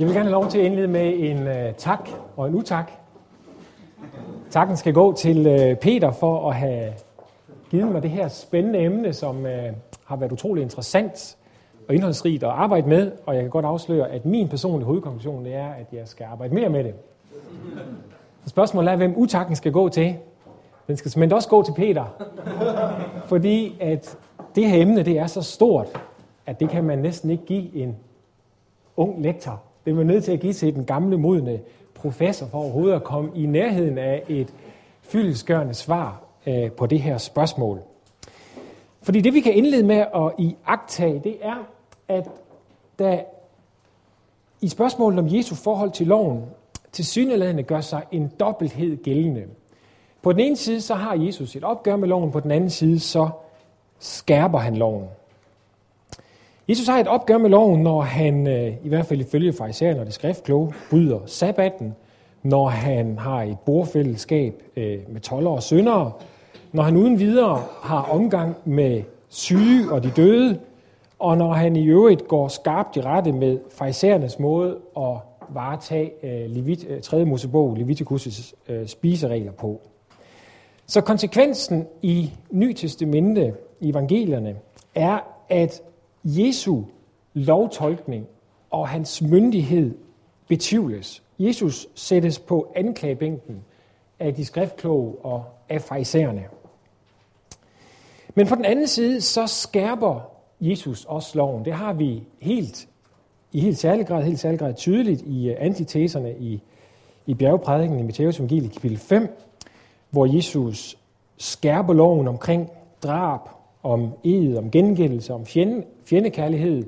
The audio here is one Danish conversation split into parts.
Jeg vil gerne have lov til at indlede med en uh, tak og en utak. Takken skal gå til uh, Peter for at have givet mig det her spændende emne, som uh, har været utrolig interessant og indholdsrigt at arbejde med, og jeg kan godt afsløre, at min personlige hovedkonklusion det er, at jeg skal arbejde mere med det. Så spørgsmålet er, hvem utakken skal gå til. Den skal simpelthen også gå til Peter, fordi at det her emne det er så stort, at det kan man næsten ikke give en ung lektor. Det er man nødt til at give til den gamle, modne professor for overhovedet at komme i nærheden af et fyldesgørende svar øh, på det her spørgsmål. Fordi det vi kan indlede med at iagtage, det er, at da i spørgsmålet om Jesu forhold til loven, til syneladende gør sig en dobbelthed gældende. På den ene side, så har Jesus et opgør med loven, på den anden side, så skærper han loven. Jesus har et opgør med loven, når han, øh, i hvert fald ifølge farisæerne og det skriftkloge, bryder sabbatten, når han har et bordfællesskab øh, med toller og syndere, når han uden videre har omgang med syge og de døde, og når han i øvrigt går skarpt i rette med farisæernes måde at varetage øh, Levit, øh, 3. Mosebog, Leviticus' spiseregler på. Så konsekvensen i Ny Testamente, i evangelierne, er, at Jesu lovtolkning og hans myndighed betvivles. Jesus sættes på anklagebænken af de skriftkloge og af farisæerne. Men på den anden side, så skærper Jesus også loven. Det har vi helt, i helt særlig grad, helt særlig grad tydeligt i øh, antiteserne i, i bjergprædiken i Matteus evangelie kapitel 5, hvor Jesus skærper loven omkring drab, om ed, om gengældelse, om fjende, fjendekærlighed.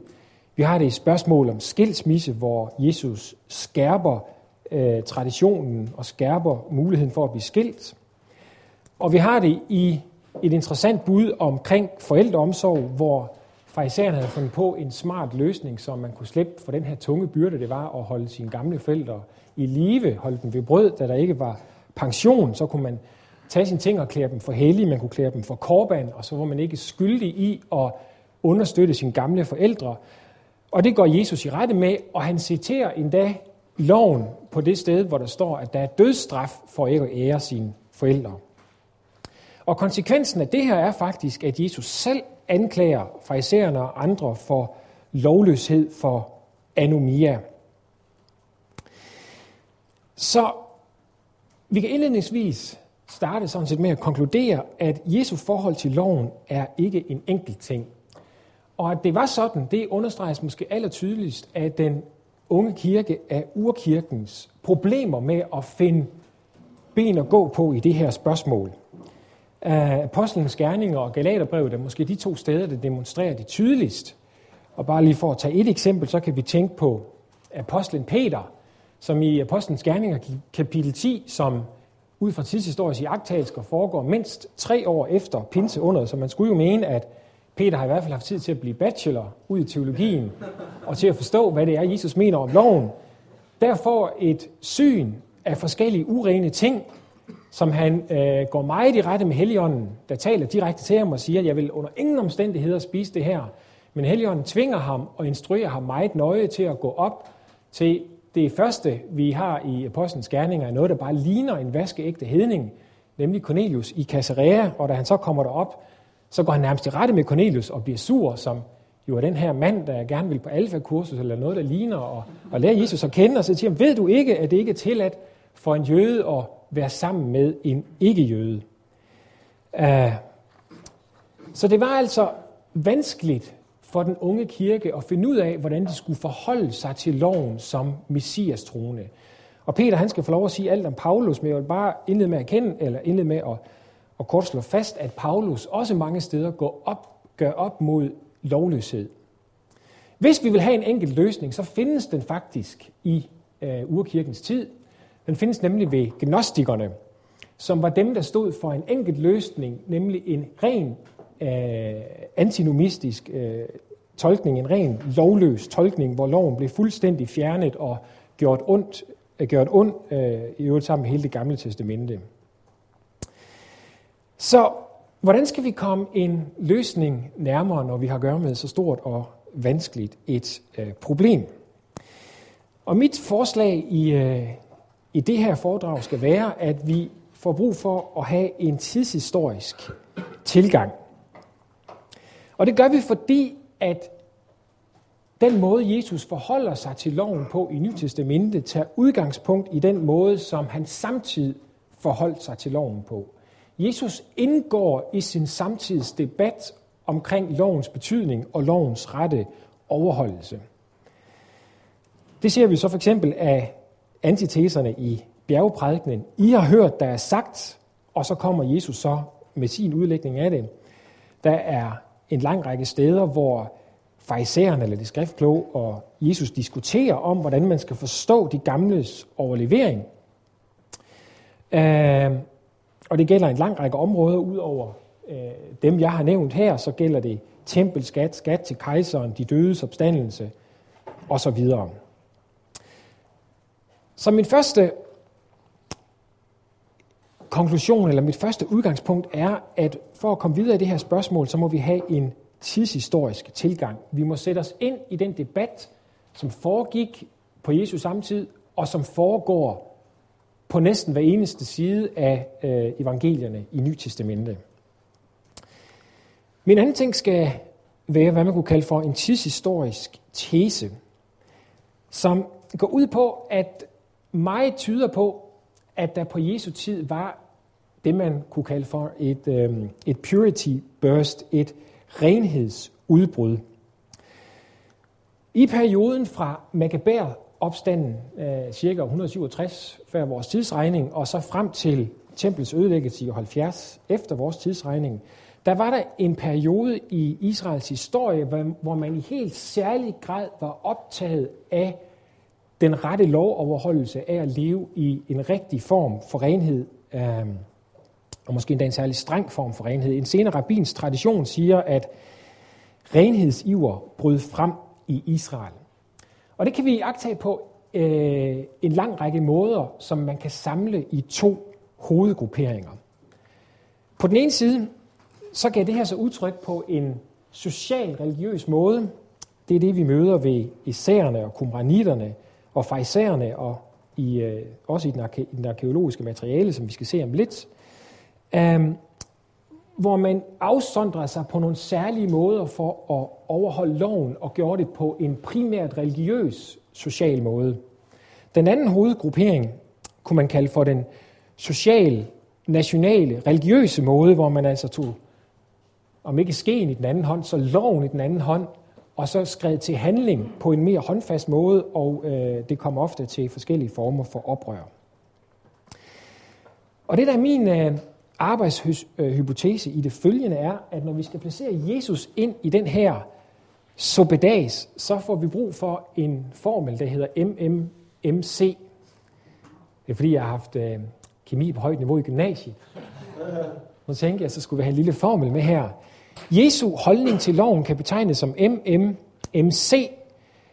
Vi har det i spørgsmål om skilsmisse, hvor Jesus skærper øh, traditionen og skærper muligheden for at blive skilt. Og vi har det i et interessant bud omkring forældreomsorg, hvor farisæerne havde fundet på en smart løsning, så man kunne slippe for den her tunge byrde, det var at holde sine gamle forældre i live, holde dem ved brød, da der ikke var pension, så kunne man tage sine ting og klæde dem for hellige, man kunne klæde dem for korban, og så var man ikke skyldig i at understøtte sine gamle forældre. Og det går Jesus i rette med, og han citerer endda loven på det sted, hvor der står, at der er dødsstraf for ikke at ære sine forældre. Og konsekvensen af det her er faktisk, at Jesus selv anklager farisæerne og andre for lovløshed for anomia. Så vi kan indledningsvis starte sådan set med at konkludere, at Jesu forhold til loven er ikke en enkelt ting. Og at det var sådan, det understreges måske allertydeligst af den unge kirke af urkirkens problemer med at finde ben at gå på i det her spørgsmål. Apostlenes gerninger og Galaterbrevet er måske de to steder, der demonstrerer det tydeligst. Og bare lige for at tage et eksempel, så kan vi tænke på apostlen Peter, som i Apostlenes gerninger kapitel 10, som ud fra tidshistorisk iagttagelser foregår mindst tre år efter pinse under, så man skulle jo mene, at Peter har i hvert fald haft tid til at blive bachelor ud i teologien, og til at forstå, hvad det er, Jesus mener om loven. Der får et syn af forskellige urene ting, som han øh, går meget i rette med Helligånden, der taler direkte til ham og siger, at jeg vil under ingen omstændigheder spise det her. Men Helligånden tvinger ham og instruerer ham meget nøje til at gå op til det første, vi har i Apostlenes Gerninger, er noget, der bare ligner en vaskeægte hedning, nemlig Cornelius i Caesarea, og da han så kommer derop, så går han nærmest i rette med Cornelius og bliver sur, som jo er den her mand, der gerne vil på alfa-kursus eller noget, der ligner, og, og lære Jesus at kende, og så siger han, ved du ikke, at det ikke er tilladt for en jøde at være sammen med en ikke-jøde? Uh, så det var altså vanskeligt for den unge kirke at finde ud af, hvordan de skulle forholde sig til loven som messias troende. Og Peter han skal få lov at sige alt om Paulus, men jeg vil bare indlede med at kende, eller indlede med at, at kort slå fast, at Paulus også mange steder går op, gør op mod lovløshed. Hvis vi vil have en enkelt løsning, så findes den faktisk i øh, urkirkens tid. Den findes nemlig ved gnostikerne, som var dem, der stod for en enkelt løsning, nemlig en ren øh, antinomistisk øh, tolkning, en ren lovløs tolkning, hvor loven blev fuldstændig fjernet og gjort ondt, øh, gjort ond øh, i øvrigt sammen med hele det gamle testamente. Så hvordan skal vi komme en løsning nærmere, når vi har at gøre med så stort og vanskeligt et øh, problem? Og mit forslag i, øh, i det her foredrag skal være, at vi får brug for at have en tidshistorisk tilgang. Og det gør vi, fordi at den måde, Jesus forholder sig til loven på i Nytestamentet, tager udgangspunkt i den måde, som han samtidig forholdt sig til loven på. Jesus indgår i sin samtids debat omkring lovens betydning og lovens rette overholdelse. Det ser vi så for eksempel af antiteserne i bjergeprædikenen. I har hørt, der er sagt, og så kommer Jesus så med sin udlægning af det. Der er en lang række steder, hvor farisæerne eller de skriftkloge og Jesus diskuterer om, hvordan man skal forstå de gamles overlevering. Uh, og det gælder en lang række områder ud over øh, dem, jeg har nævnt her. Så gælder det tempelskat, skat til kejseren, de dødes opstandelse osv. Så min første konklusion, eller mit første udgangspunkt er, at for at komme videre i det her spørgsmål, så må vi have en tidshistorisk tilgang. Vi må sætte os ind i den debat, som foregik på Jesus samtid, og som foregår på næsten hver eneste side af øh, evangelierne i Nyt Testamente. Min anden ting skal være, hvad man kunne kalde for en tidshistorisk tese, som går ud på, at meget tyder på, at der på Jesu tid var det, man kunne kalde for et, øh, et purity burst, et renhedsudbrud. I perioden fra Maccabær-opstanden, øh, cirka 167 før vores tidsregning, og så frem til templets ødelæggelse i 70 efter vores tidsregning, der var der en periode i Israels historie, hvor man i helt særlig grad var optaget af den rette lovoverholdelse af at leve i en rigtig form for renhed, øh, og måske endda en særlig streng form for renhed. En senere rabbins tradition siger, at renhedsiver brød frem i Israel. Og det kan vi agtage på øh, en lang række måder, som man kan samle i to hovedgrupperinger. På den ene side, så gav det her så udtryk på en social-religiøs måde. Det er det, vi møder ved isærerne og kumranitterne og farisæerne og i, øh, også i den, arke, i den arkeologiske materiale, som vi skal se om lidt øhm, hvor man afsondrede sig på nogle særlige måder for at overholde loven og gjorde det på en primært religiøs social måde. Den anden hovedgruppering kunne man kalde for den social, nationale, religiøse måde, hvor man altså tog, om ikke skeen i den anden hånd, så loven i den anden hånd, og så skred til handling på en mere håndfast måde, og øh, det kom ofte til forskellige former for oprør. Og det der er min øh, arbejdshypotese i det følgende er, at når vi skal placere Jesus ind i den her sobedas, så får vi brug for en formel, der hedder MMMC. Det er fordi, jeg har haft øh, kemi på højt niveau i gymnasiet. Nu tænkte jeg, så skulle vi have en lille formel med her. Jesu holdning til loven kan betegnes som MMMC.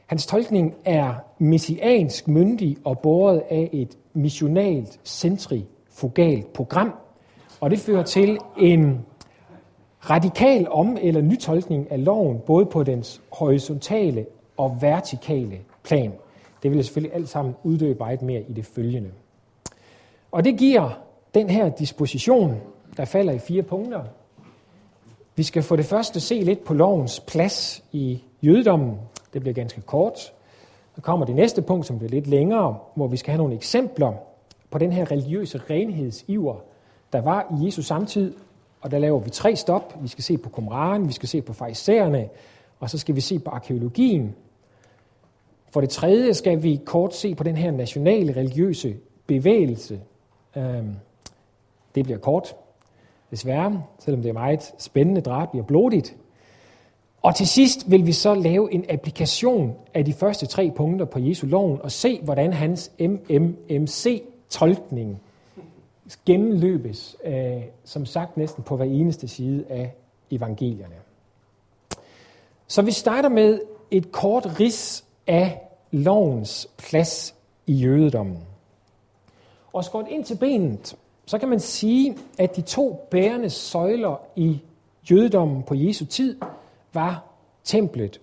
Hans tolkning er messiansk myndig og båret af et missionalt centrifugalt program. Og det fører til en radikal om- eller nytolkning af loven, både på dens horisontale og vertikale plan. Det vil jeg selvfølgelig alt sammen uddybe meget mere i det følgende. Og det giver den her disposition, der falder i fire punkter. Vi skal for det første se lidt på lovens plads i jødedommen. Det bliver ganske kort. Så kommer det næste punkt, som bliver lidt længere, hvor vi skal have nogle eksempler på den her religiøse renhedsiver, der var i Jesus samtid, og der laver vi tre stop. Vi skal se på Qumran, vi skal se på farisæerne, og så skal vi se på arkeologien. For det tredje skal vi kort se på den her nationale religiøse bevægelse. Øhm, det bliver kort, desværre, selvom det er meget spændende, drabeligt og blodigt. Og til sidst vil vi så lave en applikation af de første tre punkter på Jesu loven og se, hvordan hans MMMC-tolkning gennemløbes, øh, som sagt næsten på hver eneste side af evangelierne. Så vi starter med et kort ris af lovens plads i jødedommen. Og skåret ind til benet, så kan man sige, at de to bærende søjler i jødedommen på Jesu tid var templet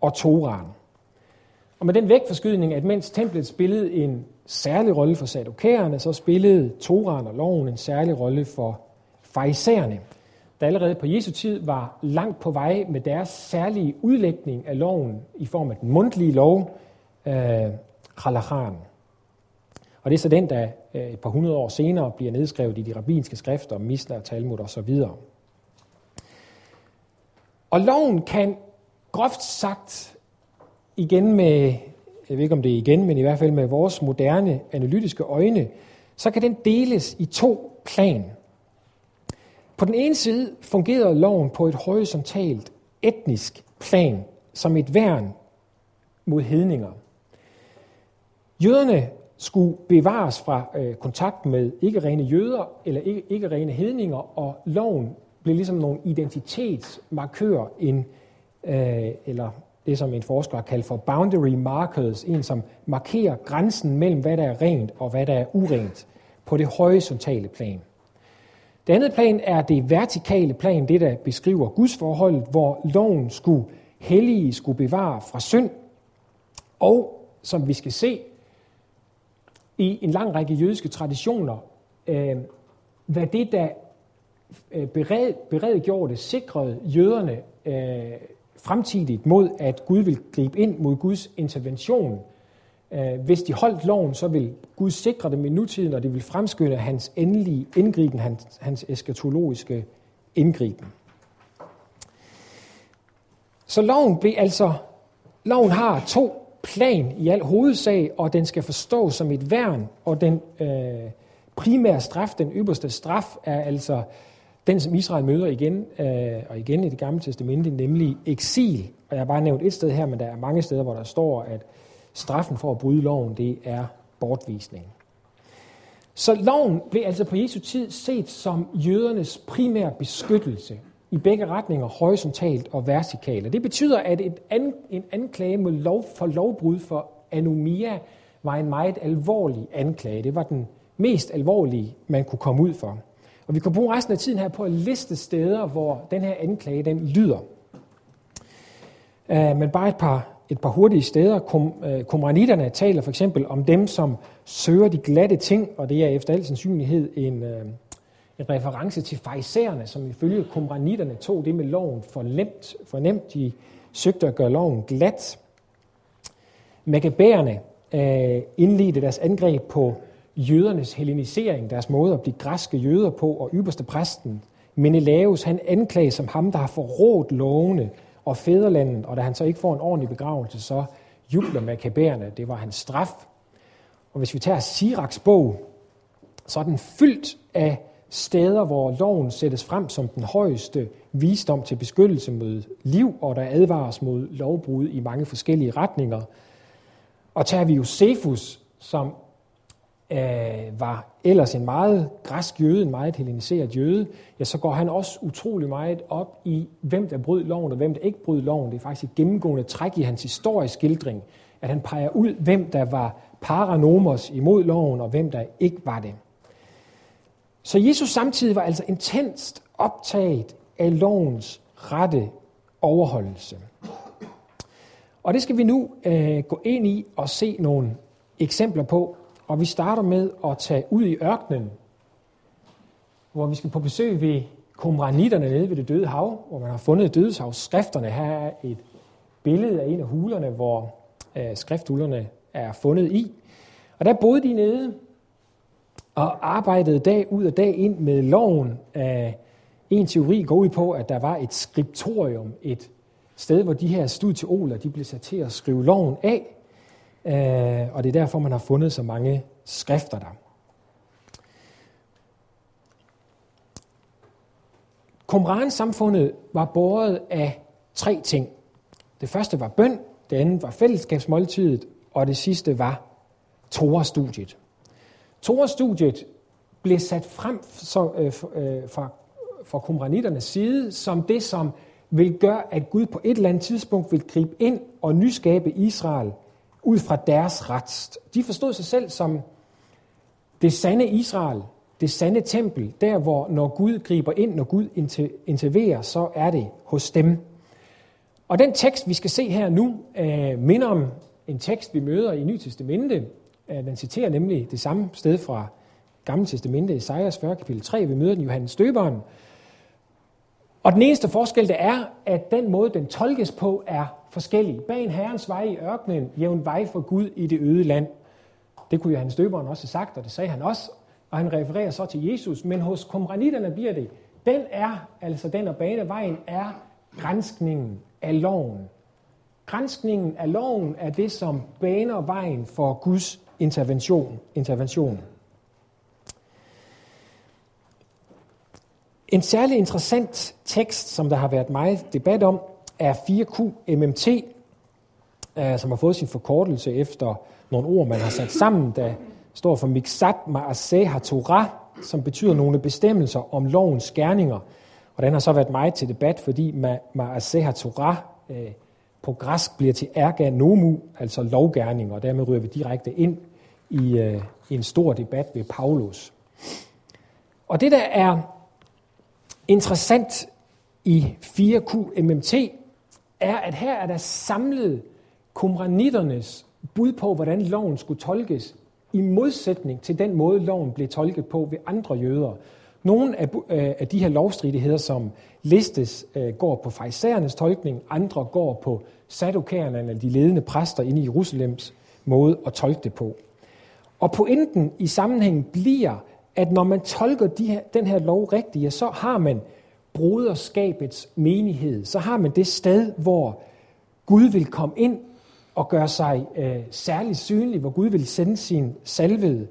og Toraen. Og med den vægtforskydning, at mens templet spillede en særlig rolle for sadokærerne, så spillede Toran og loven en særlig rolle for farisæerne, der allerede på Jesu tid var langt på vej med deres særlige udlægning af loven i form af den mundtlige lov, øh, Khalachan. Og det er så den, der øh, et par hundrede år senere bliver nedskrevet i de rabbinske skrifter, Misla og Talmud videre. Og loven kan groft sagt igen med, jeg ved ikke om det er igen, men i hvert fald med vores moderne analytiske øjne, så kan den deles i to plan. På den ene side fungerede loven på et horisontalt etnisk plan som et værn mod hedninger. Jøderne skulle bevares fra øh, kontakt med ikke-rene jøder eller ikke-rene hedninger, og loven blev ligesom nogle identitetsmarkører, en, øh, eller det som en forsker har kaldt for boundary markers, en som markerer grænsen mellem, hvad der er rent og hvad der er urent på det horisontale plan. Det andet plan er det vertikale plan, det der beskriver Guds forhold, hvor loven skulle hellige, skulle bevare fra synd, og som vi skal se i en lang række jødiske traditioner, øh, hvad det, der øh, bered, det, sikrede jøderne øh, fremtidigt mod, at Gud vil gribe ind mod Guds intervention. Øh, hvis de holdt loven, så vil Gud sikre dem i nutiden, og det vil fremskynde hans endelige indgriben, hans, hans eskatologiske indgriben. Så loven blev altså, loven har to plan i al hovedsag, og den skal forstås som et værn, og den øh, primære straf, den ypperste straf, er altså den, som Israel møder igen øh, og igen i det gamle testamente, nemlig eksil. Og jeg har bare nævnt et sted her, men der er mange steder, hvor der står, at straffen for at bryde loven, det er bortvisning. Så loven blev altså på Jesu tid set som jødernes primære beskyttelse i begge retninger, horisontalt og vertikalt. Og det betyder, at et an, en anklage mod lov for lovbrud for anomia var en meget alvorlig anklage. Det var den mest alvorlige, man kunne komme ud for. Og vi kan bruge resten af tiden her på at liste steder, hvor den her anklage den lyder. Uh, men bare et par, et par hurtige steder. Kom, uh, øh, komranitterne taler for eksempel om dem, som søger de glatte ting, og det er efter al sandsynlighed en, uh, en reference til fejserne, som ifølge komranitterne tog det med loven for nemt. For nemt. De søgte at gøre loven glat. Magabærerne uh, indledte deres angreb på jødernes hellenisering, deres måde at blive græske jøder på, og ypperste præsten, Menelaus, han anklages som ham, der har forrådt lovene og fædrelandet, og da han så ikke får en ordentlig begravelse, så jubler makabærerne. Det var hans straf. Og hvis vi tager Siraks bog, så er den fyldt af steder, hvor loven sættes frem som den højeste visdom til beskyttelse mod liv, og der advares mod lovbrud i mange forskellige retninger. Og tager vi Josefus, som øh, var ellers en meget græsk jøde, en meget helleniseret jøde, ja, så går han også utrolig meget op i, hvem der brød loven og hvem der ikke brød loven. Det er faktisk et gennemgående træk i hans historiske skildring, at han peger ud, hvem der var paranomos imod loven, og hvem der ikke var det. Så Jesus samtidig var altså intenst optaget af lovens rette overholdelse. Og det skal vi nu øh, gå ind i og se nogle eksempler på, og vi starter med at tage ud i ørkenen, hvor vi skal på besøg ved komranitterne nede ved det døde hav, hvor man har fundet dødeshavsskrifterne. Her er et billede af en af hulerne, hvor øh, skrifthullerne er fundet i. Og der boede de nede og arbejdede dag ud og dag ind med loven. Af en teori går ud på, at der var et skriptorium, et sted, hvor de her studioler de blev sat til at skrive loven af. Øh, og det er derfor, man har fundet så mange skrifter der. Qumran-samfundet var båret af tre ting. Det første var bøn, det andet var fællesskabsmåltidet, og det sidste var Torah-studiet. Torah-studiet blev sat frem så, øh, øh, fra, fra kumranitternes side som det, som vil gøre, at Gud på et eller andet tidspunkt vil gribe ind og nyskabe Israel ud fra deres ret. De forstod sig selv som det sande Israel, det sande tempel, der hvor når Gud griber ind, når Gud interverer, så er det hos dem. Og den tekst, vi skal se her nu, øh, minder om en tekst, vi møder i Ny Testamente. Øh, den citerer nemlig det samme sted fra Gamle Testamente, Esajas 40, kapitel 3. Vi møder den Johannes Støberen. Og den eneste forskel, det er, at den måde, den tolkes på, er forskellig. Bag en herrens vej i ørkenen, jævn vej for Gud i det øde land. Det kunne Johannes Døberen også have sagt, og det sagde han også. Og han refererer så til Jesus. Men hos komranitterne bliver det, den er, altså den at bane vejen, er grænskningen af loven. Grænskningen af loven er det, som baner vejen for Guds intervention. intervention. En særlig interessant tekst, som der har været meget debat om, er 4Q MMT, øh, som har fået sin forkortelse efter nogle ord, man har sat sammen, der står for Miksat Maaseh HaTorah, som betyder nogle bestemmelser om lovens gerninger. Og den har så været meget til debat, fordi Maaseh HaTorah øh, på græsk bliver til erga nomu, altså lovgærninger, og dermed ryger vi direkte ind i, øh, i en stor debat ved Paulus. Og det, der er interessant i 4Q MMT, er, at her er der samlet kumranitternes bud på, hvordan loven skulle tolkes, i modsætning til den måde, loven blev tolket på ved andre jøder. Nogle af, øh, af de her lovstridigheder, som listes, øh, går på fejserernes tolkning, andre går på sadokærerne, eller de ledende præster inde i Jerusalems måde at tolke det på. Og pointen i sammenhængen bliver, at når man tolker de her, den her lov rigtigt, så har man broderskabets menighed. Så har man det sted, hvor Gud vil komme ind og gøre sig øh, særligt synlig, hvor Gud vil sende sin salvede.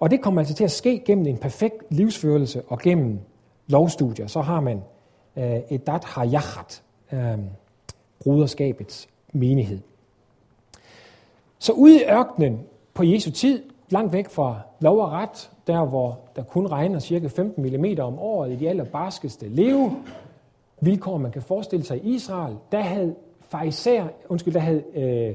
Og det kommer altså til at ske gennem en perfekt livsførelse og gennem lovstudier. Så har man øh, et dat hayachat, øh, broderskabets menighed. Så ude i ørkenen på Jesu tid, langt væk fra lov og ret, der hvor der kun regner cirka 15 mm om året i de allerbarskeste leve, vilkår, man kan forestille sig i Israel, der havde farisæer, undskyld, der havde øh,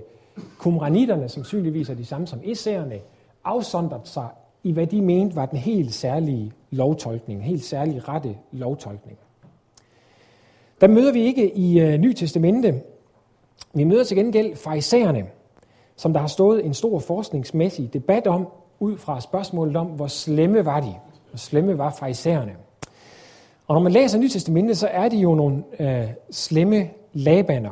kumranitterne, som synligvis er de samme som isærerne, afsondret sig i, hvad de mente var den helt særlige lovtolkning, helt særlig rette lovtolkning. Der møder vi ikke i øh, Ny Testamente. Vi møder til gengæld farisæerne, som der har stået en stor forskningsmæssig debat om, ud fra spørgsmålet om, hvor slemme var de? Hvor slemme var farisæerne? Og når man læser Nyt så er de jo nogle øh, slemme labander.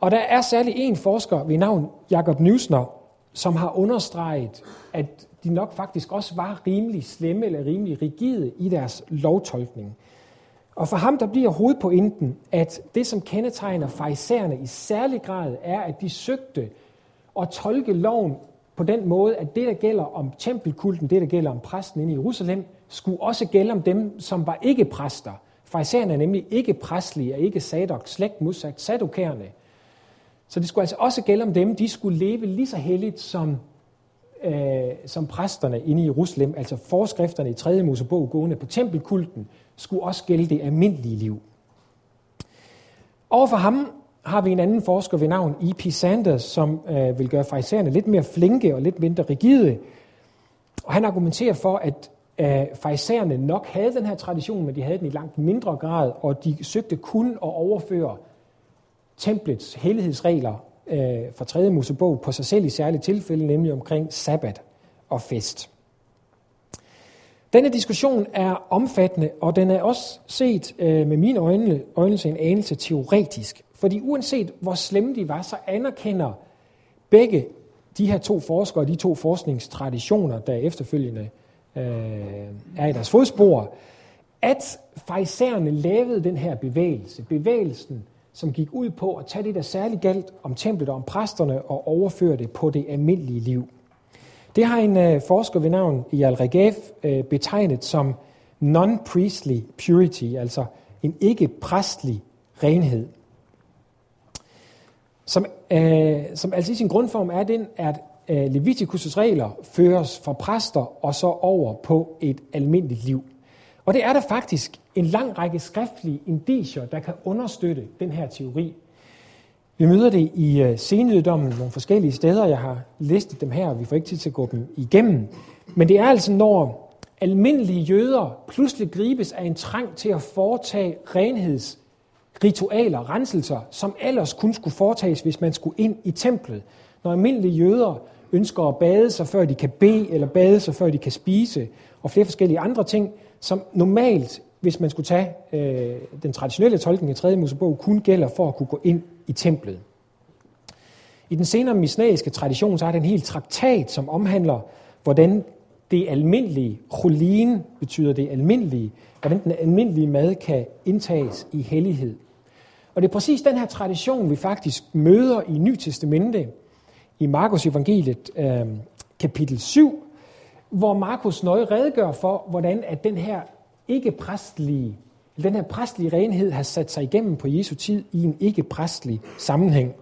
Og der er særlig en forsker ved navn Jakob Newsner, som har understreget, at de nok faktisk også var rimelig slemme eller rimelig rigide i deres lovtolkning. Og for ham der bliver hovedpointen, at det som kendetegner farisæerne i særlig grad er, at de søgte at tolke loven på den måde, at det, der gælder om tempelkulten, det, der gælder om præsten inde i Jerusalem, skulle også gælde om dem, som var ikke præster. Farisæerne er nemlig ikke præstlige og ikke sadok, slægt modsat sadokærerne. Så det skulle altså også gælde om dem, de skulle leve lige så helligt som, øh, som præsterne inde i Jerusalem. Altså forskrifterne i 3. Mosebog gående på tempelkulten skulle også gælde det almindelige liv. Overfor ham har vi en anden forsker ved navn E.P. Sanders, som øh, vil gøre fraisererne lidt mere flinke og lidt mindre rigide. Og han argumenterer for, at øh, fraisererne nok havde den her tradition, men de havde den i langt mindre grad, og de søgte kun at overføre templets hellighedsregler øh, fra 3. Mosebog på sig selv i særlige tilfælde, nemlig omkring sabbat og fest. Denne diskussion er omfattende, og den er også set øh, med mine øjne, øjne en anelse teoretisk. Fordi uanset hvor slemme de var, så anerkender begge de her to forskere, de to forskningstraditioner, der efterfølgende øh, er i deres fodspor, at fejserne lavede den her bevægelse. Bevægelsen, som gik ud på at tage det, der særligt galt om templet og om præsterne, og overføre det på det almindelige liv. Det har en øh, forsker ved navn Ial Regev øh, betegnet som non-priestly purity, altså en ikke-præstlig renhed som, øh, som altså i sin grundform er den, at øh, Leviticus' regler føres fra præster og så over på et almindeligt liv. Og det er der faktisk en lang række skriftlige indicier, der kan understøtte den her teori. Vi møder det i øh, senjødommen nogle forskellige steder. Jeg har listet dem her, og vi får ikke tid til at gå dem igennem. Men det er altså, når almindelige jøder pludselig gribes af en trang til at foretage renheds ritualer, renselser, som ellers kun skulle foretages, hvis man skulle ind i templet. Når almindelige jøder ønsker at bade sig, før de kan bede, eller bade sig, før de kan spise, og flere forskellige andre ting, som normalt, hvis man skulle tage øh, den traditionelle tolkning af 3. Mosebog, kun gælder for at kunne gå ind i templet. I den senere misnaiske tradition, så er det en hel traktat, som omhandler, hvordan det almindelige, cholin betyder det almindelige, hvordan den almindelige mad kan indtages i hellighed. Og det er præcis den her tradition, vi faktisk møder i Ny Testamente, i Markus evangeliet øh, kapitel 7, hvor Markus nøje redegør for, hvordan at den her ikke præstlige, den her præstlige renhed har sat sig igennem på Jesu tid i en ikke præstlig sammenhæng.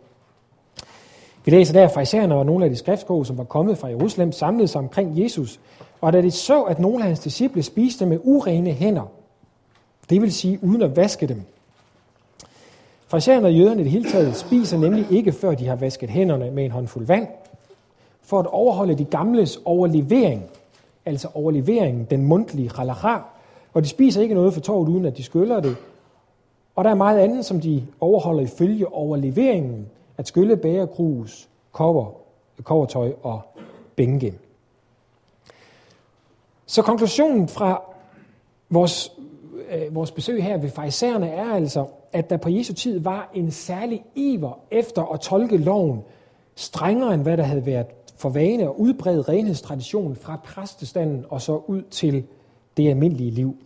Vi læser der, at farisæerne og nogle af de skriftskåre, som var kommet fra Jerusalem, samlede sig omkring Jesus, og da de så, at nogle af hans disciple spiste med urene hænder, det vil sige uden at vaske dem. Farisæerne og jøderne i det hele taget spiser nemlig ikke, før de har vasket hænderne med en håndfuld vand, for at overholde de gamles overlevering, altså overleveringen, den mundtlige halakha, og de spiser ikke noget for torvet, uden at de skyller det. Og der er meget andet, som de overholder ifølge overleveringen, at skylle bære, krus, cover, kovertøj og bænke. Så konklusionen fra vores, øh, vores besøg her ved farisæerne er altså, at der på Jesu tid var en særlig iver efter at tolke loven strengere end hvad der havde været for vane og udbredt renhedstraditionen fra præstestanden og så ud til det almindelige liv.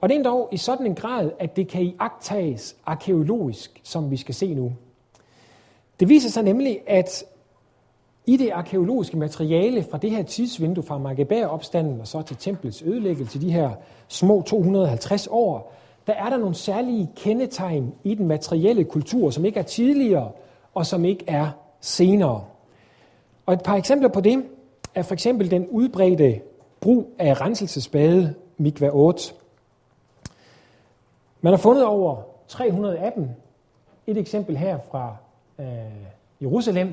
Og det er dog i sådan en grad, at det kan iagtages arkeologisk, som vi skal se nu. Det viser sig nemlig, at i det arkeologiske materiale fra det her tidsvindue fra Magabær-opstanden og så til templets ødelæggelse, de her små 250 år, der er der nogle særlige kendetegn i den materielle kultur, som ikke er tidligere og som ikke er senere. Og et par eksempler på det er for eksempel den udbredte brug af renselsesbade Mikva 8. Man har fundet over 300 af dem. Et eksempel her fra øh, Jerusalem,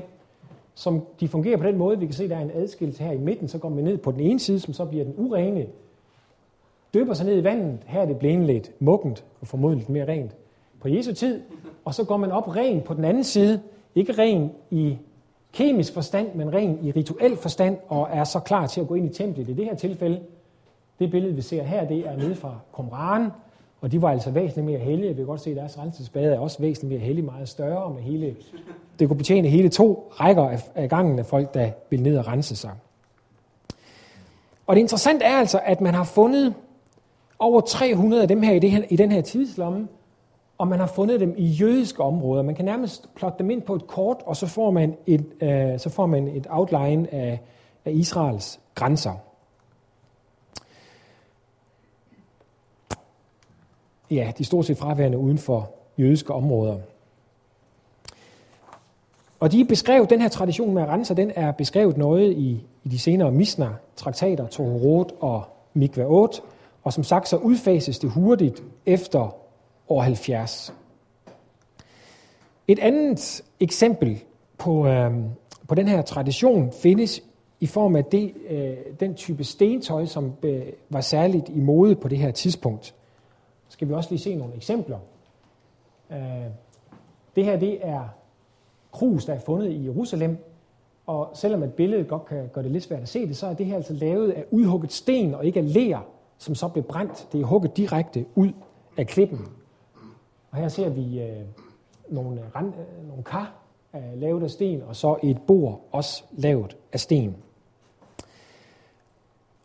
som de fungerer på den måde, vi kan se, der er en adskillelse her i midten, så går man ned på den ene side, som så bliver den urene, døber sig ned i vandet, her er det blevet muggent og formodentlig mere rent på Jesu tid, og så går man op ren på den anden side, ikke ren i kemisk forstand, men ren i rituel forstand, og er så klar til at gå ind i templet. I det her tilfælde, det billede, vi ser her, det er nede fra Qumran, og de var altså væsentligt mere hellige. Vi kan godt se, at deres renselsesbade er også væsentligt mere hellige, meget større med hele, det kunne betjene hele to rækker af, gangen af folk, der vil ned og rense sig. Og det interessante er altså, at man har fundet over 300 af dem her i, det her, i den her tidslomme, og man har fundet dem i jødiske områder. Man kan nærmest plotte dem ind på et kort, og så får man et, øh, så får man et outline af, af Israels grænser. Ja, de stort set fraværende uden for jødiske områder. Og de beskrev, den her tradition med at rense, den er beskrevet noget i, i de senere Misner-traktater, Tohorot og Mikva 8, og som sagt så udfases det hurtigt efter år 70. Et andet eksempel på, øh, på den her tradition findes i form af det, øh, den type stentøj, som øh, var særligt i mode på det her tidspunkt. Skal vi også lige se nogle eksempler. Øh, det her det er krus, der er fundet i Jerusalem, og selvom et billede godt kan gøre det lidt svært at se det, så er det her altså lavet af udhugget sten og ikke af ler, som så blev brændt. Det er hugget direkte ud af klippen. Og her ser vi øh, nogle, øh, rand, øh, nogle kar øh, lavet af sten, og så et bord også lavet af sten.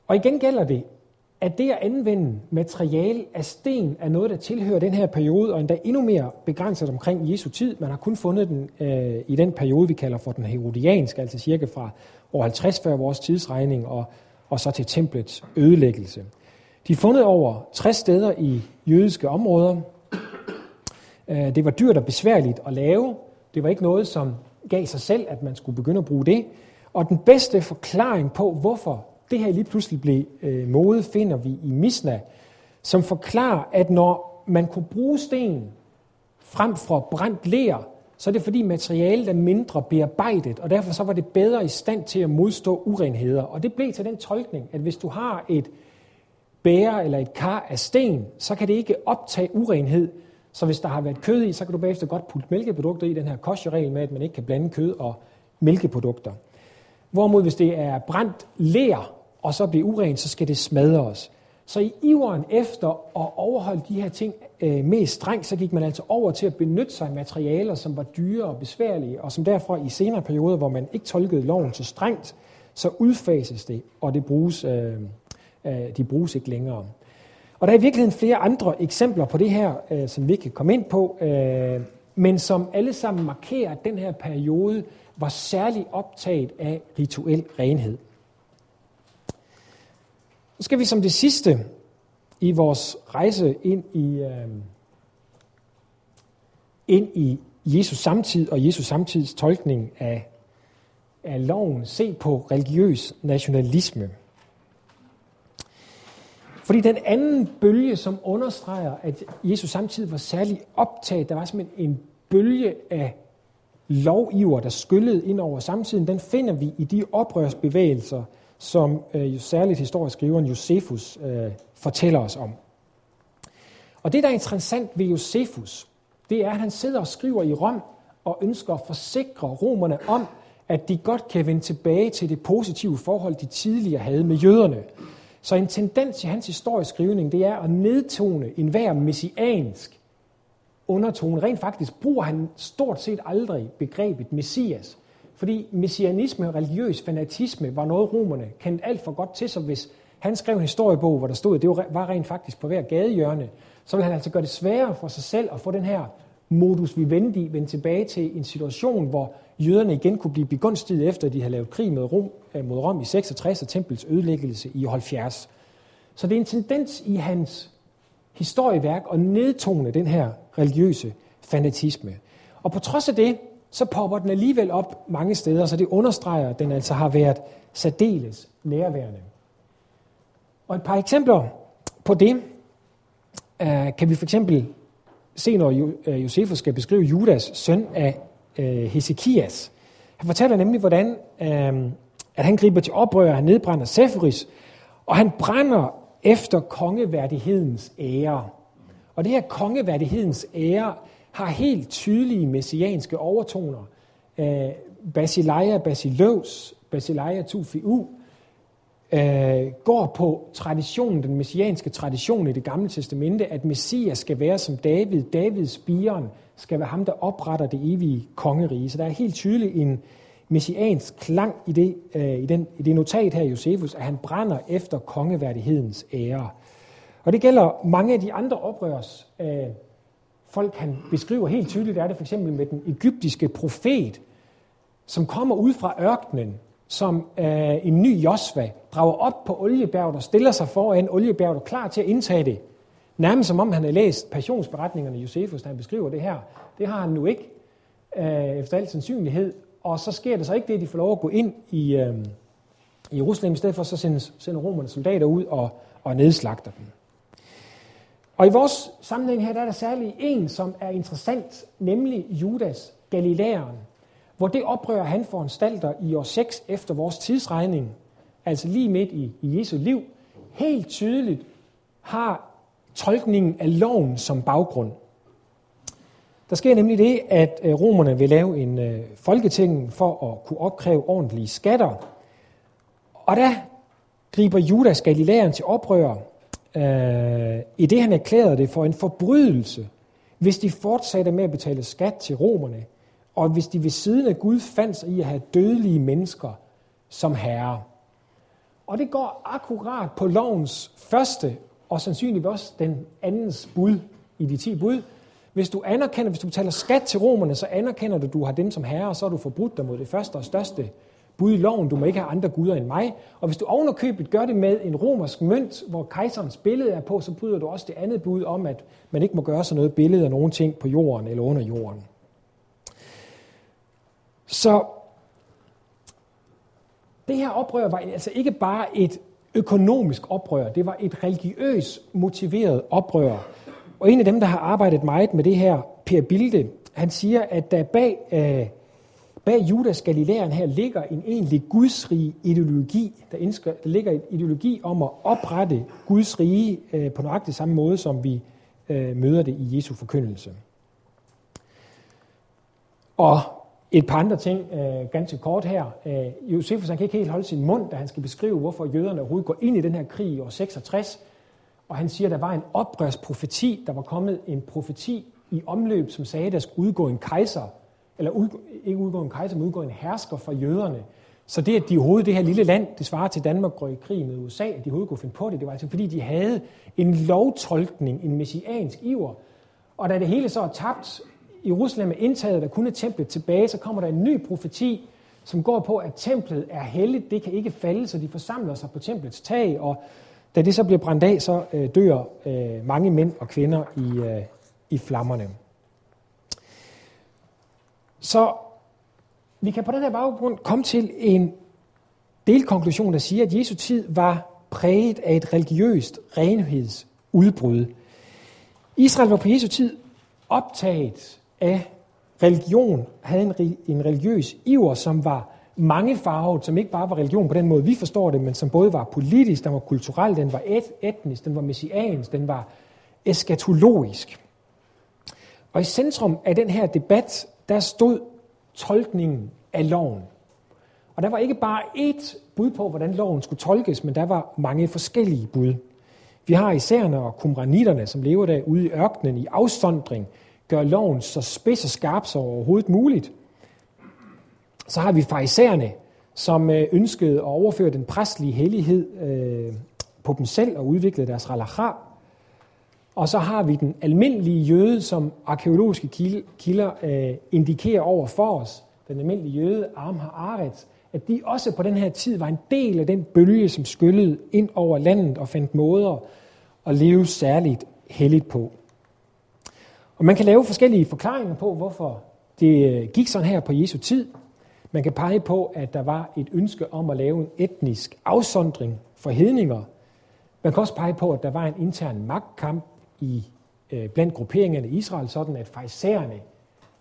Og igen gælder det, at det at anvende materiale af sten er noget, der tilhører den her periode, og endda endnu mere begrænset omkring Jesu tid. Man har kun fundet den øh, i den periode, vi kalder for den herodianske, altså cirka fra år 50 før vores tidsregning, og, og så til templets ødelæggelse. De er fundet over 60 steder i jødiske områder. Øh, det var dyrt og besværligt at lave. Det var ikke noget, som gav sig selv, at man skulle begynde at bruge det. Og den bedste forklaring på, hvorfor det her lige pludselig blev øh, mode, finder vi i Misna, som forklarer, at når man kunne bruge sten frem for brændt ler, så er det fordi materialet er mindre bearbejdet, og derfor så var det bedre i stand til at modstå urenheder. Og det blev til den tolkning, at hvis du har et bære eller et kar af sten, så kan det ikke optage urenhed. Så hvis der har været kød i, så kan du bagefter godt putte mælkeprodukter i den her kosherregel med, at man ikke kan blande kød og mælkeprodukter. Hvorimod hvis det er brændt ler, og så bliver urent, så skal det smadres. Så i iveren efter at overholde de her ting øh, mest strengt, så gik man altså over til at benytte sig af materialer, som var dyre og besværlige, og som derfor i senere perioder, hvor man ikke tolkede loven så strengt, så udfases det, og det bruges, øh, øh, Øh, de bruges ikke længere. Og der er i virkeligheden flere andre eksempler på det her, øh, som vi kan komme ind på, øh, men som alle sammen markerer, at den her periode var særlig optaget af rituel renhed. Nu skal vi som det sidste i vores rejse ind i, øh, ind i Jesus samtid og Jesus samtids tolkning af, af loven se på religiøs nationalisme. Fordi den anden bølge, som understreger, at Jesus samtidig var særlig optaget, der var simpelthen en bølge af loviver, der skyllede ind over samtiden, den finder vi i de oprørsbevægelser, som øh, jo særligt historieskriveren Josefus øh, fortæller os om. Og det, der er interessant ved Josefus, det er, at han sidder og skriver i Rom og ønsker at forsikre romerne om, at de godt kan vende tilbage til det positive forhold, de tidligere havde med jøderne. Så en tendens i hans historieskrivning, det er at nedtone enhver messiansk undertone. Rent faktisk bruger han stort set aldrig begrebet messias. Fordi messianisme og religiøs fanatisme var noget, romerne kendte alt for godt til, så hvis han skrev en historiebog, hvor der stod, at det var rent faktisk på hver gadehjørne, så ville han altså gøre det sværere for sig selv at få den her modus vivendi vende tilbage til en situation, hvor jøderne igen kunne blive begunstiget efter, at de havde lavet krig mod Rom, øh, mod Rom i 66 og tempels ødelæggelse i 70. Så det er en tendens i hans historieværk at nedtone den her religiøse fanatisme. Og på trods af det, så popper den alligevel op mange steder, så det understreger, at den altså har været særdeles nærværende. Og et par eksempler på det øh, kan vi for eksempel se, når øh, Josefus skal beskrive Judas, søn af øh, Hesekias. Han fortæller nemlig, hvordan øh, at han griber til oprør, han nedbrænder Seferis, og han brænder efter kongeværdighedens ære. Og det her kongeværdighedens ære har helt tydelige messianske overtoner. Øh, Basileia Basileus, Basileia Tufiu, øh, går på traditionen, den messianske tradition i det gamle testamente, at Messias skal være som David, Davids bieren skal være ham, der opretter det evige kongerige. Så der er helt tydeligt en messiansk klang i det, øh, i, den, i det notat her, Josefus, at han brænder efter kongeværdighedens ære. Og det gælder mange af de andre oprørs øh, folk, han beskriver helt tydeligt, er det for eksempel med den egyptiske profet, som kommer ud fra ørkenen, som øh, en ny Josva drager op på oliebjerget og stiller sig foran oliebjerget og klar til at indtage det. Nærmest som om han har læst passionsberetningerne Josefus, da han beskriver det her. Det har han nu ikke, øh, efter al sandsynlighed. Og så sker det så ikke det, at de får lov at gå ind i, øh, i Jerusalem. I stedet for så sender, sender romerne soldater ud og, og nedslagter dem. Og i vores sammenhæng her, der er der særlig en, som er interessant, nemlig Judas Galilæeren, hvor det oprør, han foranstalter i år 6 efter vores tidsregning, altså lige midt i, i Jesu liv, helt tydeligt har tolkningen af loven som baggrund. Der sker nemlig det, at øh, romerne vil lave en øh, folketing for at kunne opkræve ordentlige skatter. Og der griber Judas Galilæeren til oprør, øh, i det han erklærede det for en forbrydelse, hvis de fortsatte med at betale skat til romerne, og hvis de ved siden af Gud fandt sig i at have dødelige mennesker som herre. Og det går akkurat på lovens første og sandsynligvis også den andens bud i de ti bud. Hvis du anerkender, hvis du betaler skat til romerne, så anerkender du, at du har dem som herre, og så har du forbrudt dig mod det første og største bud i loven. Du må ikke have andre guder end mig. Og hvis du ovenerkøbet gør det med en romersk mønt, hvor kejserens billede er på, så bryder du også det andet bud om, at man ikke må gøre sådan noget billede af nogen ting på jorden eller under jorden. Så det her oprør var altså ikke bare et økonomisk oprør, det var et religiøst motiveret oprør. Og en af dem, der har arbejdet meget med det her, Per Bilde, han siger, at der bag, øh, bag Judas Galilæeren her ligger en egentlig gudsrig ideologi. Der, indsker, der ligger en ideologi om at oprette Guds rige øh, på nøjagtig samme måde, som vi øh, møder det i Jesu forkyndelse. Og et par andre ting øh, ganske kort her. Øh, Josefus han kan ikke helt holde sin mund, da han skal beskrive, hvorfor jøderne overhovedet går ind i den her krig i år 66. Og han siger, at der var en oprørsprofeti, der var kommet en profeti i omløb, som sagde, at der skulle udgå en kejser, eller ud, ikke udgå en kejser, men udgå en hersker for jøderne. Så det, at de overhovedet det her lille land, det svarer til Danmark, går i krig med USA, at de overhovedet kunne finde på det, det var altså fordi, de havde en lovtolkning, en messiansk iver. Og da det hele så er tabt, Jerusalem er indtaget, der kun er templet tilbage, så kommer der en ny profeti, som går på, at templet er helligt, det kan ikke falde, så de forsamler sig på templets tag, og da det så bliver brændt af, så øh, dør øh, mange mænd og kvinder i, øh, i flammerne. Så vi kan på den her baggrund komme til en delkonklusion, der siger, at Jesu tid var præget af et religiøst renhedsudbrud. Israel var på Jesu tid optaget af religion, havde en, en religiøs iver, som var mangefarvet, som ikke bare var religion på den måde, vi forstår det, men som både var politisk, den var kulturel, den var et, etnisk, den var messiansk, den var eskatologisk. Og i centrum af den her debat, der stod tolkningen af loven. Og der var ikke bare ét bud på, hvordan loven skulle tolkes, men der var mange forskellige bud. Vi har isærne og kumranitterne, som lever der ude i ørkenen i afsondring, gøre loven så spids og skarp som overhovedet muligt. Så har vi farisæerne, som øh, ønskede at overføre den præstlige hellighed øh, på dem selv og udvikle deres ralacha. Og så har vi den almindelige jøde, som arkeologiske kilder øh, indikerer over for os, den almindelige jøde, Amha Aret, at de også på den her tid var en del af den bølge, som skyllede ind over landet og fandt måder at leve særligt helligt på. Og man kan lave forskellige forklaringer på, hvorfor det øh, gik sådan her på Jesu tid. Man kan pege på, at der var et ønske om at lave en etnisk afsondring for hedninger. Man kan også pege på, at der var en intern magtkamp i, øh, blandt grupperingerne i Israel, sådan at fejserne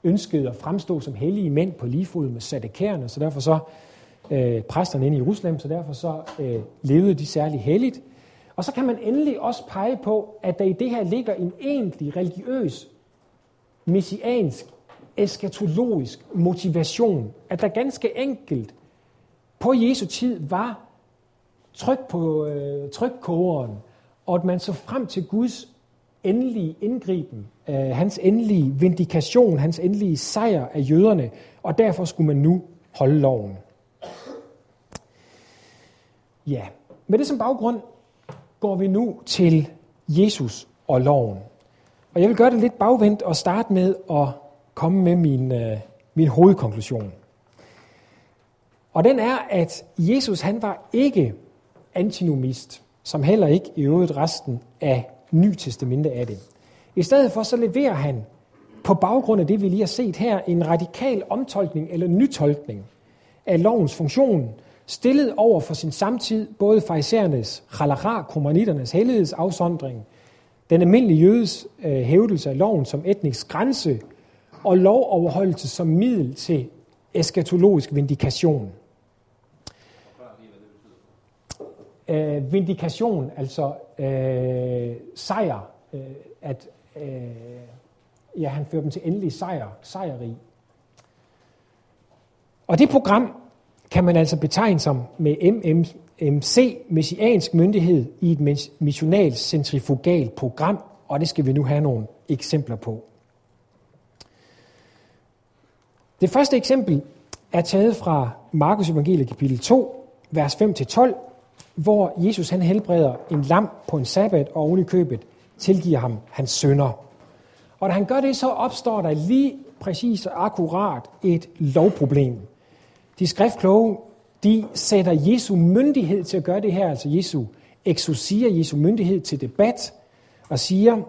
ønskede at fremstå som hellige mænd på lige fod med sadekærerne, så derfor så øh, præsterne inde i Jerusalem, så derfor så øh, levede de særlig helligt. Og så kan man endelig også pege på, at der i det her ligger en egentlig religiøs, messiansk, eskatologisk motivation. At der ganske enkelt på Jesu tid var tryk på øh, trykkogeren, og at man så frem til Guds endelige indgriben, øh, hans endelige vindikation, hans endelige sejr af jøderne, og derfor skulle man nu holde loven. Ja, med det som baggrund går vi nu til Jesus og loven. Og jeg vil gøre det lidt bagvendt og starte med at komme med min, øh, min hovedkonklusion. Og den er, at Jesus han var ikke antinomist, som heller ikke i øvrigt resten af Ny Testamente det. I stedet for så leverer han på baggrund af det, vi lige har set her, en radikal omtolkning eller nytolkning af lovens funktion, stillet over for sin samtid, både farisæernes, halakha, kromanitternes hellighedsafsondring, den almindelige jødes øh, hævdelse af loven som etnisk grænse, og lovoverholdelse som middel til eskatologisk vindikation. Øh, vindikation, altså øh, sejr, øh, at øh, ja, han fører dem til endelig sejr, sejreri. Og det program kan man altså betegne som med MC, messiansk myndighed, i et missionalt centrifugalt program, og det skal vi nu have nogle eksempler på. Det første eksempel er taget fra Markus evangeliet kapitel 2, vers 5-12, hvor Jesus han helbreder en lam på en sabbat, og oven i købet tilgiver ham hans sønder. Og da han gør det, så opstår der lige præcis og akkurat et lovproblem. De skriftkloge, de sætter Jesu myndighed til at gøre det her, altså Jesu eksorcier, Jesu myndighed til debat, og siger,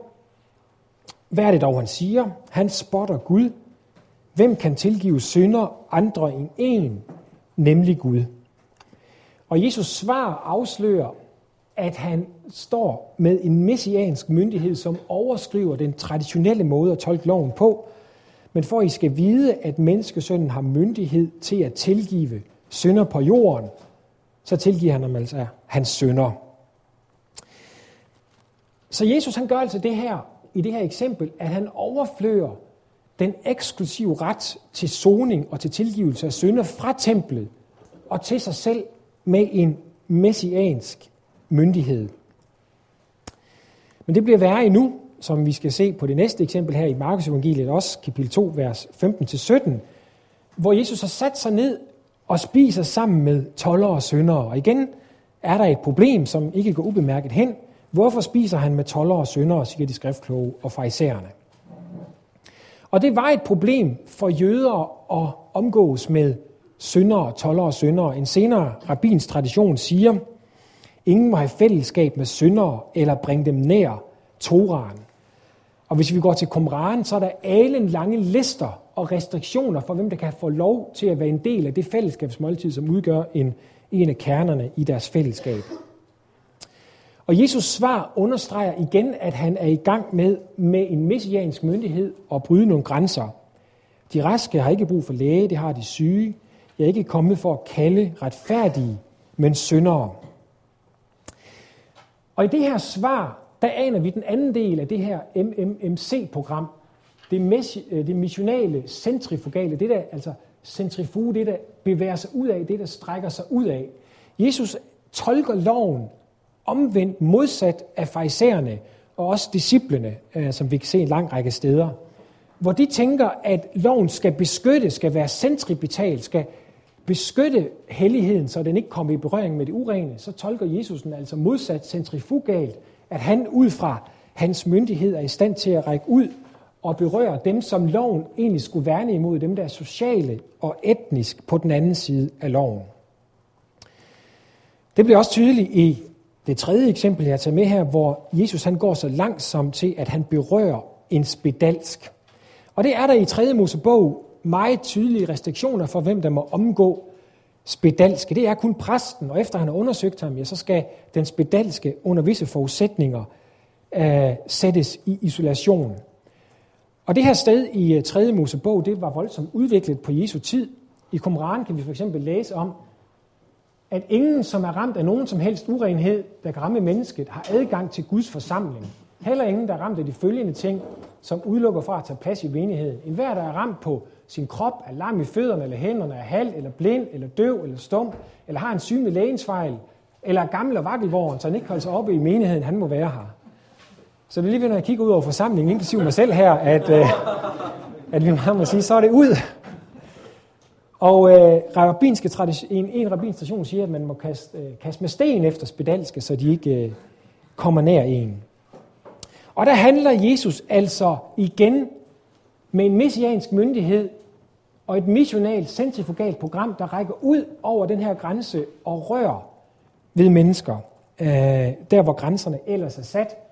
hvad er det dog, han siger? Han spotter Gud. Hvem kan tilgive synder andre end en, nemlig Gud? Og Jesus svar afslører, at han står med en messiansk myndighed, som overskriver den traditionelle måde at tolke loven på, men for at I skal vide, at menneskesønnen har myndighed til at tilgive synder på jorden, så tilgiver han ham altså hans synder. Så Jesus han gør altså det her, i det her eksempel, at han overflører den eksklusive ret til soning og til tilgivelse af synder fra templet og til sig selv med en messiansk myndighed. Men det bliver værre endnu, som vi skal se på det næste eksempel her i Markus evangeliet, også kapitel 2, vers 15-17, hvor Jesus har sat sig ned og spiser sammen med toller og syndere. Og igen er der et problem, som ikke går ubemærket hen. Hvorfor spiser han med toller og syndere, siger de skriftkloge og farisæerne? Og det var et problem for jøder at omgås med syndere, toller og syndere. En senere rabbins tradition siger, ingen må have fællesskab med syndere eller bringe dem nær Toraen. Og hvis vi går til Qumran, så er der alle lange lister og restriktioner for, hvem der kan få lov til at være en del af det fællesskabsmåltid, som udgør en, en af kernerne i deres fællesskab. Og Jesus svar understreger igen, at han er i gang med med en messiansk myndighed at bryde nogle grænser. De raske har ikke brug for læge, det har de syge. Jeg er ikke kommet for at kalde retfærdige, men syndere. Og i det her svar, der aner vi den anden del af det her MMMC-program, det, mes, øh, det missionale centrifugale, det der, altså centrifuge, det der bevæger sig ud af, det der strækker sig ud af. Jesus tolker loven omvendt modsat af farisæerne og også disciplene, øh, som vi kan se en lang række steder, hvor de tænker, at loven skal beskytte, skal være centripetal, skal beskytte helligheden, så den ikke kommer i berøring med det urene, så tolker Jesus den altså modsat centrifugalt, at han ud fra hans myndighed er i stand til at række ud og berører dem, som loven egentlig skulle værne imod, dem der er sociale og etnisk på den anden side af loven. Det bliver også tydeligt i det tredje eksempel, jeg tager med her, hvor Jesus han går så langsomt til, at han berører en spedalsk. Og det er der i 3. Mosebog meget tydelige restriktioner for, hvem der må omgå spedalske. Det er kun præsten, og efter han har undersøgt ham, ja, så skal den spedalske under visse forudsætninger øh, sættes i isolation. Og det her sted i øh, 3. Mosebog, det var voldsomt udviklet på Jesu tid. I Qumran kan vi for eksempel læse om, at ingen, som er ramt af nogen som helst urenhed, der kan ramme mennesket, har adgang til Guds forsamling. Heller ingen, der er ramt af de følgende ting, som udelukker fra at tage plads i menigheden. En hver, der er ramt på sin krop, er lam i fødderne eller hænderne, er halv eller blind eller døv eller stum, eller har en synlig lægensfejl, eller er gammel og vakkelvåren, så han ikke holder sig oppe i menigheden, han må være her. Så det er lige ved, når jeg kigger ud over forsamlingen, inklusive mig selv her, at, øh, at vi må sige, så er det ud. Og øh, rabbinske tradition, en, en rabbinsk tradition siger, at man må kaste, øh, kaste med sten efter spedalske, så de ikke øh, kommer nær en. Og der handler Jesus altså igen med en messiansk myndighed og et missionalt centrifugalt program, der rækker ud over den her grænse og rører ved mennesker, øh, der hvor grænserne ellers er sat.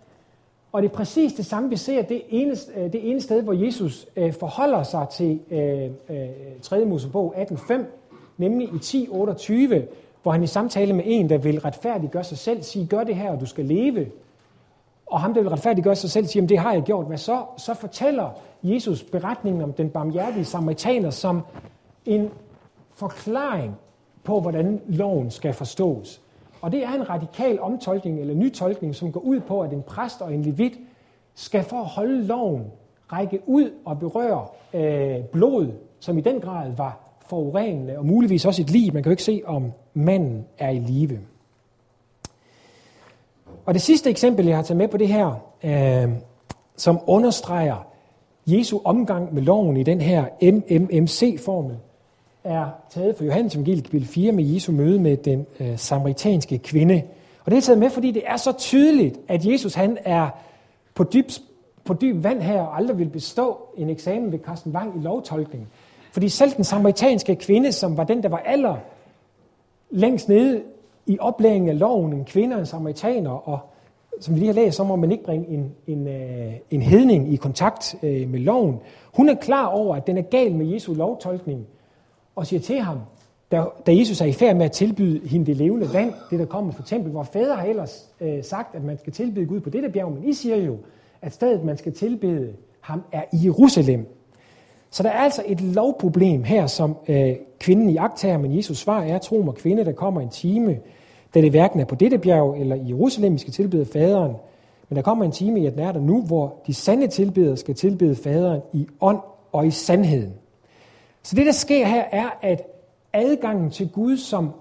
Og det er præcis det samme, vi ser det ene, øh, det ene sted, hvor Jesus øh, forholder sig til øh, øh, 3. Mosebog 18.5, nemlig i 10.28, hvor han i samtale med en, der vil retfærdiggøre sig selv, siger, gør det her, og du skal leve. Og ham, der vil retfærdiggøre sig selv, siger, det har jeg gjort. Hvad så? Så fortæller Jesus beretningen om den barmhjertige samaritaner som en forklaring på, hvordan loven skal forstås. Og det er en radikal omtolkning eller nytolkning, som går ud på, at en præst og en levit skal for at holde loven række ud og berøre øh, blod, som i den grad var forurenende, og muligvis også et liv. Man kan jo ikke se, om manden er i live. Og det sidste eksempel, jeg har taget med på det her, øh, som understreger Jesu omgang med loven i den her MMMC-formel, er taget fra Johannes Evangeliet kapitel 4 med Jesu møde med den øh, samaritanske kvinde. Og det er taget med, fordi det er så tydeligt, at Jesus han er på dyb, på dyb vand her og aldrig vil bestå en eksamen ved Carsten Wang i lovtolkning. Fordi selv den samaritanske kvinde, som var den, der var aller længst nede i oplæringen af loven, en kvinde og en samaritaner, og som vi lige har læst, så må man ikke bringe en, en, øh, en hedning i kontakt øh, med loven. Hun er klar over, at den er gal med Jesu lovtolkning, og siger til ham, da, da Jesus er i færd med at tilbyde hende det levende vand, det der kommer fra templet, hvor fader har ellers øh, sagt, at man skal tilbede Gud på dette bjerg, men I siger jo, at stedet, man skal tilbede ham, er i Jerusalem. Så der er altså et lovproblem her, som øh, kvinden i agtager, men Jesus svar er, tro mig kvinde, der kommer en time, da det hverken er på dette bjerg eller i Jerusalem, vi skal tilbede faderen, men der kommer en time i, at den er der nu, hvor de sande tilbedere skal tilbede faderen i ånd og i sandheden. Så det, der sker her, er, at adgangen til Gud, som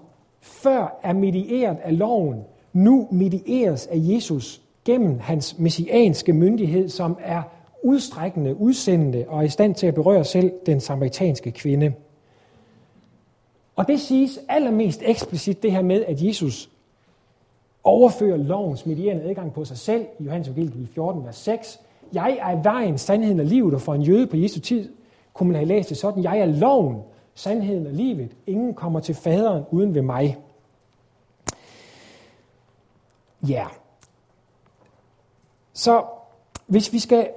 før er medieret af loven, nu medieres af Jesus gennem hans messianske myndighed, som er udstrækkende, udsendende og er i stand til at berøre selv den samaritanske kvinde. Og det siges allermest eksplicit det her med, at Jesus overfører lovens medierende adgang på sig selv i Johannes evangeliet 14, vers 6. Jeg er vejen, sandheden og livet, og for en jøde på Jesu tid kunne man have læst det sådan. Jeg er loven, sandheden og livet. Ingen kommer til faderen uden ved mig. Ja. Så hvis vi skal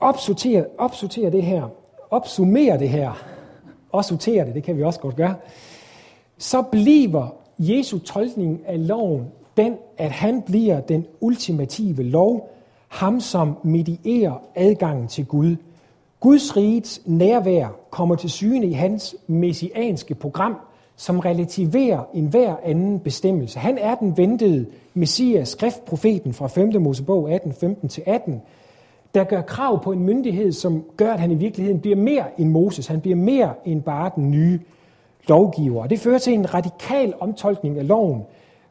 opsortere, opsortere det her, opsummere det her, og sortere det, det kan vi også godt gøre, så bliver Jesu tolkning af loven den, at han bliver den ultimative lov, ham som medierer adgangen til Gud. Guds rigets nærvær kommer til syne i hans messianske program, som relativerer enhver anden bestemmelse. Han er den ventede Messias, skriftprofeten fra 5. Mosebog 18, 15-18, der gør krav på en myndighed, som gør, at han i virkeligheden bliver mere end Moses. Han bliver mere end bare den nye lovgiver. Det fører til en radikal omtolkning af loven,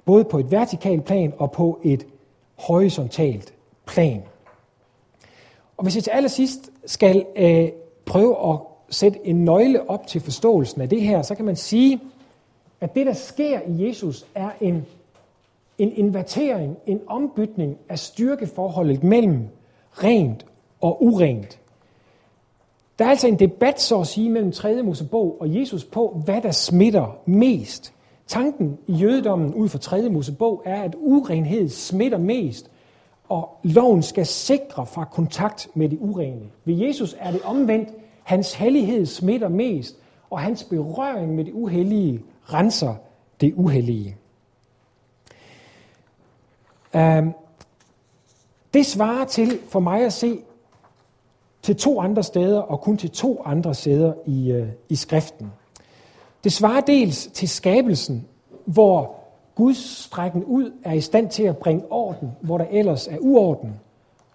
både på et vertikalt plan og på et horisontalt plan. Og hvis jeg til allersidst skal øh, prøve at sætte en nøgle op til forståelsen af det her, så kan man sige, at det, der sker i Jesus, er en, en invertering, en ombytning af styrkeforholdet mellem rent og urent. Der er altså en debat, så at sige, mellem 3. Mosebog og Jesus på, hvad der smitter mest. Tanken i jødedommen ud fra 3. Mosebog er, at urenhed smitter mest, og loven skal sikre fra kontakt med det urene. Ved Jesus er det omvendt. Hans hellighed smitter mest, og hans berøring med det uhellige renser det uhellige. Øhm, det svarer til, for mig at se, til to andre steder, og kun til to andre steder i, øh, i skriften. Det svarer dels til skabelsen, hvor Guds strækken ud er i stand til at bringe orden, hvor der ellers er uorden.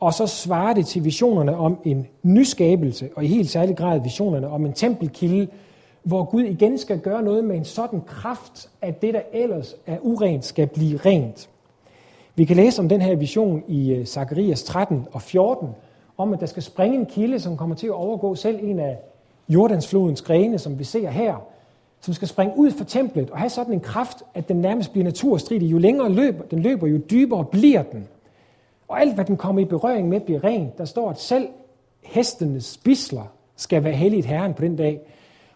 Og så svarer det til visionerne om en nyskabelse, og i helt særlig grad visionerne om en tempelkilde, hvor Gud igen skal gøre noget med en sådan kraft, at det, der ellers er urent, skal blive rent. Vi kan læse om den her vision i øh, Zakarias 13 og 14, om at der skal springe en kilde, som kommer til at overgå selv en af Jordansflodens grene, som vi ser her, som skal springe ud fra templet og have sådan en kraft, at den nærmest bliver naturstridig. Jo længere løber, den løber, jo dybere bliver den. Og alt, hvad den kommer i berøring med, bliver rent. Der står, at selv hestenes spisler skal være helligt herren på den dag.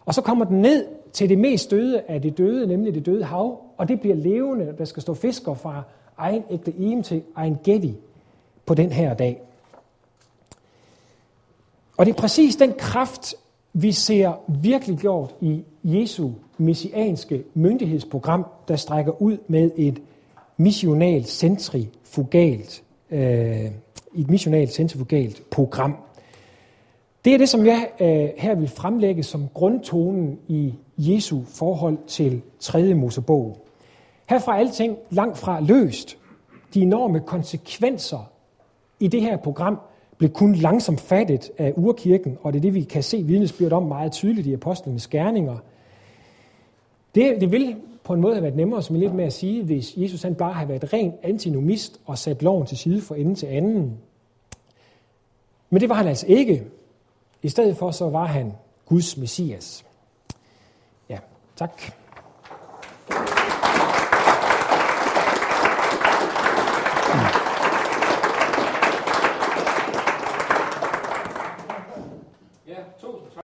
Og så kommer den ned til det mest døde af det døde, nemlig det døde hav, og det bliver levende. Der skal stå fisker fra egen ægte im til egen gedi på den her dag. Og det er præcis den kraft, vi ser virkelig gjort i Jesu messianske myndighedsprogram, der strækker ud med et missionalt centrifugalt, øh, et missionalt centrifugalt program. Det er det, som jeg øh, her vil fremlægge som grundtonen i Jesu forhold til 3. Mosebog. Herfra er alting langt fra løst. De enorme konsekvenser i det her program blev kun langsomt fattet af urkirken, og det er det, vi kan se vidnesbyrd om meget tydeligt i apostlenes gerninger. Det, det ville på en måde have været nemmere, som lidt med at sige, hvis Jesus han bare havde været ren antinomist og sat loven til side fra ende til anden. Men det var han altså ikke. I stedet for så var han Guds messias. Ja, tak.